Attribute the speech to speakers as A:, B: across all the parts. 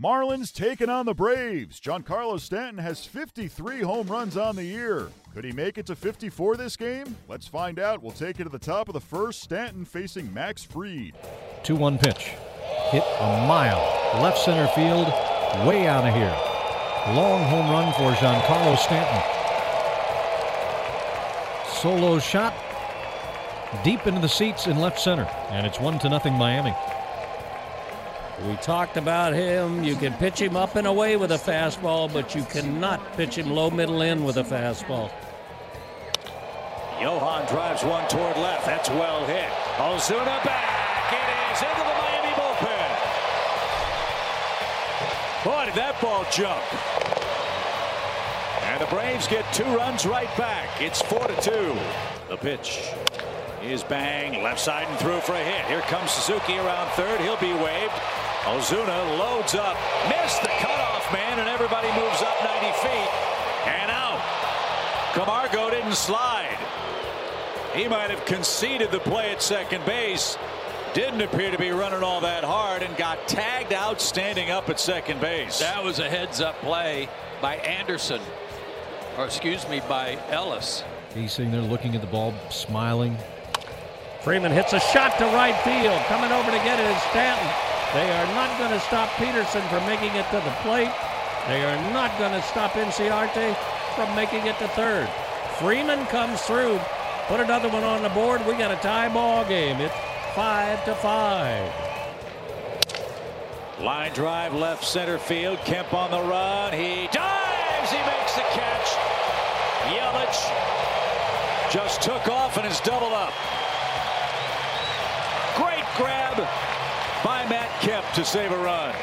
A: Marlins taking on the Braves. Giancarlo Stanton has 53 home runs on the year. Could he make it to 54 this game? Let's find out. We'll take it to the top of the first. Stanton facing Max Fried.
B: 2 1 pitch. Hit a mile. Left center field. Way out of here. Long home run for Giancarlo Stanton. Solo shot. Deep into the seats in left center. And it's 1 to nothing Miami.
C: We talked about him. You can pitch him up and away with a fastball, but you cannot pitch him low middle in with a fastball.
D: Johan drives one toward left. That's well hit. Ozuna back. It is into the Miami bullpen. Boy, did that ball jump. And the Braves get two runs right back. It's four to two. The pitch is bang. Left side and through for a hit. Here comes Suzuki around third. He'll be waved. Ozuna loads up, missed the cutoff man, and everybody moves up 90 feet and out. Camargo didn't slide. He might have conceded the play at second base. Didn't appear to be running all that hard and got tagged out standing up at second base.
E: That was a heads up play by Anderson, or excuse me, by Ellis.
B: He's sitting there looking at the ball, smiling.
C: Freeman hits a shot to right field. Coming over to get it is Stanton. They are not going to stop Peterson from making it to the plate. They are not going to stop Inciarte from making it to third. Freeman comes through. Put another one on the board. We got a tie ball game. It's five to five.
D: Line drive left center field. Kemp on the run. He dives. He makes the catch. Yelich just took off and is doubled up. Great grab Matt Kemp to save a run.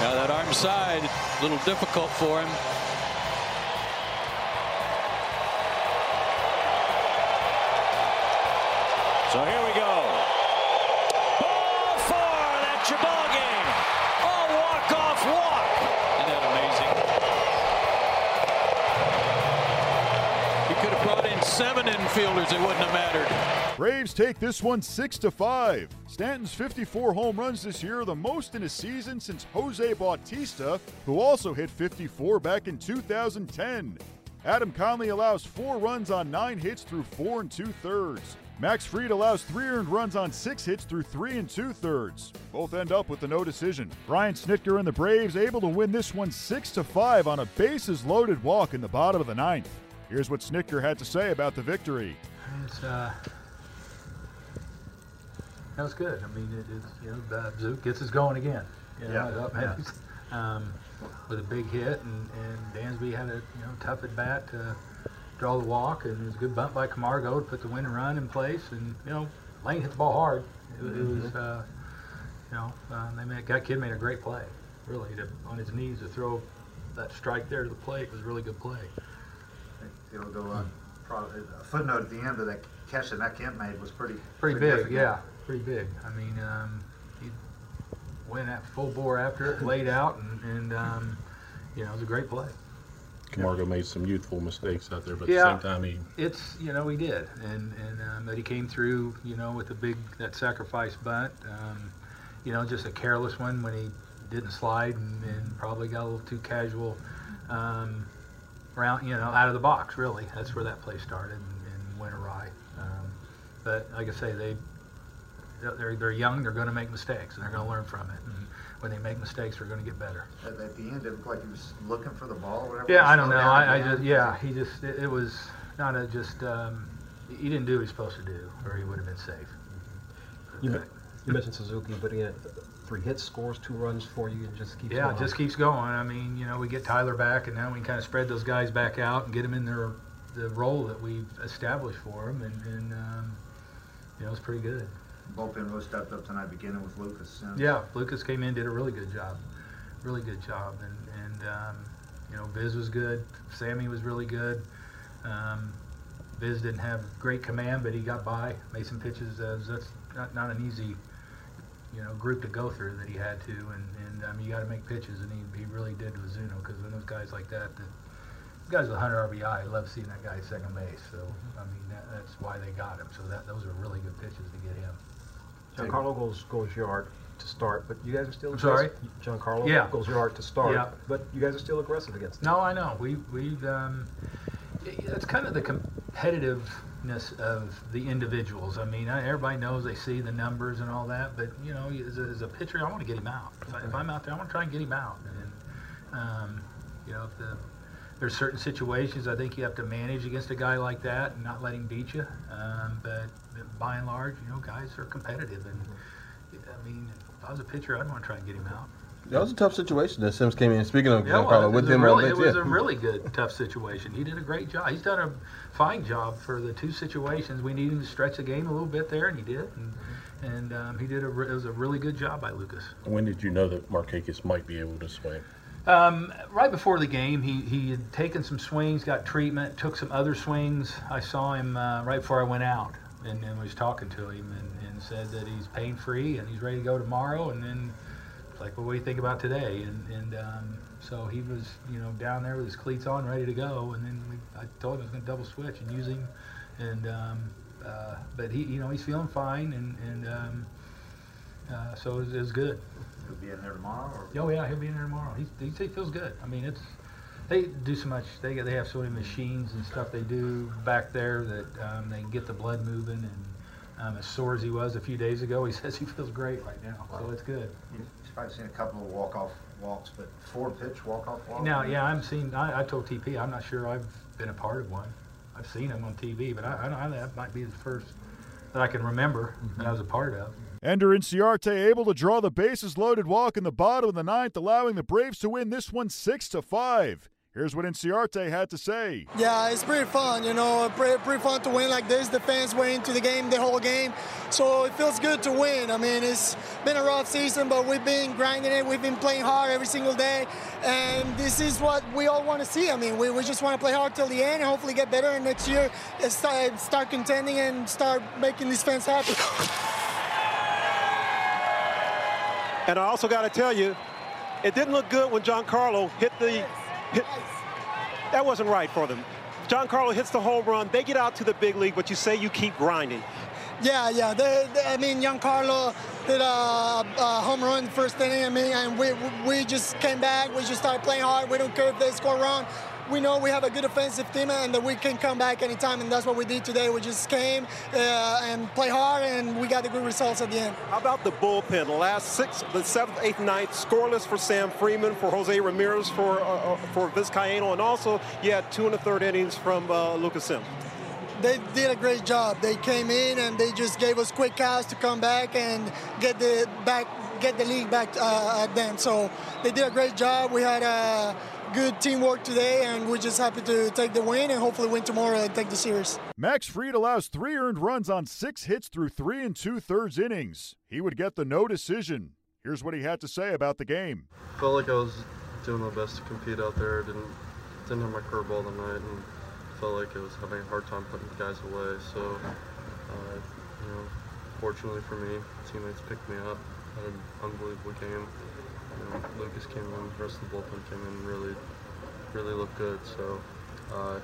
E: Now that arm side, a little difficult for him.
D: So here we go. Ball four. That's your ball game. Oh, walk off walk.
E: Isn't that amazing? He could have brought in seven infielders. It wouldn't have mattered.
A: Braves take this one 6 to 5. Stanton's 54 home runs this year are the most in a season since Jose Bautista, who also hit 54 back in 2010. Adam Conley allows four runs on nine hits through four and two thirds. Max Fried allows three earned runs on six hits through three and two thirds. Both end up with the no decision. Brian Snitker and the Braves able to win this one 6 to 5 on a bases loaded walk in the bottom of the ninth. Here's what Snitker had to say about the victory.
F: It's uh, that was good. I mean, it, it's you know, uh, Zook gets us going again. You know,
G: Yeah,
F: up,
G: yeah.
F: um, with a big hit, and, and Dansby had a you know tough at bat to draw the walk, and it was a good bunt by Camargo to put the winning run in place, and you know Lane hit the ball hard. It, it was uh, you know uh, they made, that kid made a great play, really to, on his knees to throw that strike there to the plate it was a really good play.
G: It'll go on. Probably, a footnote at the end of that catch that Matt Kemp made was pretty
F: Pretty big, yeah, pretty big. I mean, um, he went at full bore after it, laid out, and, and um, you know, it was a great play.
H: Camargo made some youthful mistakes out there, but
F: Yeah.
H: at the same time, he
F: It's you know he did, and and um, that he came through, you know, with a big that sacrifice bunt. Um, you know, just a careless one when he didn't slide and, and probably got a little too casual. Um, around, you know, out of the box. Really, that's where that play started and, and went awry. Um, but like I say, they they're they're young. They're going to make mistakes, and they're going to learn from it. And when they make mistakes, they're going to get better.
G: At, at the end, it looked like he was looking for the ball. Or whatever.
F: Yeah, I don't know. I, I just yeah, he just it, it was not a just um, he didn't do what he was supposed to do, or he would have been safe.
I: You, men- you mentioned Suzuki, but again, three hits, scores two runs for you, and just keeps
F: Yeah,
I: going.
F: it just keeps going. I mean, you know, we get Tyler back, and now we can kind of spread those guys back out and get them in their the role that we've established for them, and, and um, you know, it's pretty good.
G: Bullpen really stepped up tonight, beginning with Lucas. Sims.
F: Yeah, Lucas came in, did a really good job, really good job, and and um, you know, Biz was good. Sammy was really good. Um, Viz didn't have great command, but he got by, made some pitches. Uh, that's not, not an easy, you know, group to go through that he had to, and and um, you got to make pitches, and he, he really did with Zuno because when those guys like that, that guys with 100 RBI, I love seeing that guy at second base. So I mean, that, that's why they got him. So that those are really good pitches to get him.
I: Giancarlo goes goes yard. to start, but you guys are still
F: I'm sorry?
I: aggressive. Giancarlo
F: Yeah.
I: goes yard to start,
F: Yeah.
I: but you guys are still aggressive against them.
F: No, I know. We we've um, it's kind of the competitiveness of the individuals. I mean, everybody knows they see the numbers and all that, but you know, as a, as a pitcher, I want to get him out. If, I, if I'm out there, I want to try and get him out. And um, you know, if the there's certain situations I think you have to manage against a guy like that and not let him beat you. Um, but by and large, you know, guys are competitive, and I mean, if I was a pitcher, I'd want to try and get him out.
J: That was a tough situation that Sims came in. Speaking of
F: Yeah, well, it
J: with him
F: really, it was
J: yeah.
F: a really good, tough situation. He did a great job. He's done a fine job for the two situations. We needed him to stretch the game a little bit there, and he did. And, and um, he did a, it was a really good job by Lucas.
H: When did you know that Markakis might be able to swing?
F: Um, right before the game, he, he had taken some swings, got treatment, took some other swings. I saw him uh, right before I went out and, and was talking to him and, and said that he's pain free and he's ready to go tomorrow. And then like, well, what do you think about today? And, and um, so he was, you know, down there with his cleats on, ready to go. And then we, I told him I was going to double switch and use him. And um, uh, but he, you know, he's feeling fine, and and um, uh, so it was, it was good.
G: He'll be in there tomorrow, or
F: Oh yeah, he'll be in there tomorrow. He's, he, he feels good. I mean, it's they do so much. They they have so many machines and stuff they do back there that um, they can get the blood moving. And um, as sore as he was a few days ago, he says he feels great right now. So it's good.
G: You've probably seen a couple of walk-off walks, but four pitch walk-off walks.
F: Now, yeah, I'm seen. I, I told TP I'm not sure I've been a part of one. I've seen him on TV, but I, I, don't- that might be the first that I can remember that I was a part of.
A: Ender Inciarte able to draw the bases loaded walk in the bottom of the ninth, allowing the Braves to win this one six to five. Here's what Inciarte had to say.
K: Yeah, it's pretty fun, you know, pretty, pretty fun to win like this. The fans were into the game the whole game, so it feels good to win. I mean, it's been a rough season, but we've been grinding it. We've been playing hard every single day, and this is what we all want to see. I mean, we, we just want to play hard till the end and hopefully get better, and next year uh, start, start contending and start making these fans happy.
L: And I also got to tell you, it didn't look good when Giancarlo hit the hit. That wasn't right for them. Giancarlo hits the home run. They get out to the big league, but you say you keep grinding.
K: Yeah, yeah. They, they, I mean, Giancarlo hit a, a home run first inning. I mean, and we we just came back. We just started playing hard. We don't care if they score run. We know we have a good offensive team and that we can come back anytime, and that's what we did today. We just came uh, and play hard, and we got the good results at the end.
L: How about the bullpen? The last six, the seventh, eighth, ninth, scoreless for Sam Freeman, for Jose Ramirez, for uh, uh, for Vizcaino, and also you had two and a third innings from uh, Lucas Sim
K: They did a great job. They came in and they just gave us quick outs to come back and get the back, get the league back uh, at them. So they did a great job. We had a good teamwork today, and we're just happy to take the win and hopefully win tomorrow and take the series.
A: Max Fried allows three earned runs on six hits through three and two thirds innings. He would get the no decision. Here's what he had to say about the game.
M: Felt like I was doing my best to compete out there. Didn't didn't have my curveball tonight, and felt like I was having a hard time putting the guys away. So, uh, you know, fortunately for me, teammates picked me up. Had an unbelievable game. You know, Lucas came in, the rest of the bullpen came in, and really, really looked good. So, uh,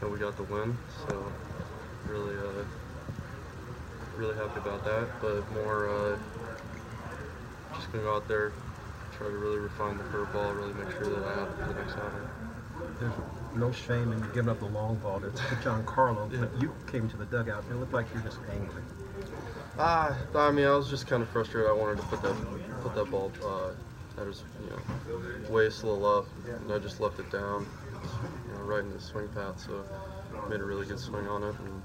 M: you know, we got the win. So, really, uh, really happy about that. But more, uh, just gonna go out there, try to really refine the curveball, really make sure that I have it for the next outing.
I: There's no shame in giving up the long ball to, to Giancarlo, but you came to the dugout and it looked like you're just angry.
M: Ah, I mean, I was just kind of frustrated. I wanted to put that put that ball uh, at just you know waist a little up, and I just left it down, you know, right in the swing path. So made a really good swing on it, and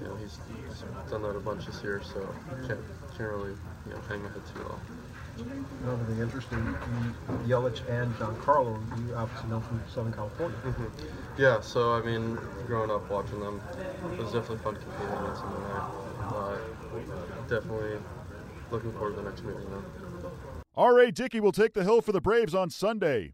M: you know he's, he's done that a bunch this year. So can't can't really you know hang my head too low.
I: Another thing interesting, Yelich and Giancarlo, you obviously know from Southern California.
M: Mhm. Yeah, so I mean, growing up watching them, it was definitely fun competing against them tonight. Uh, definitely looking forward to the next meeting though.
A: R.A. Dickey will take the hill for the Braves on Sunday.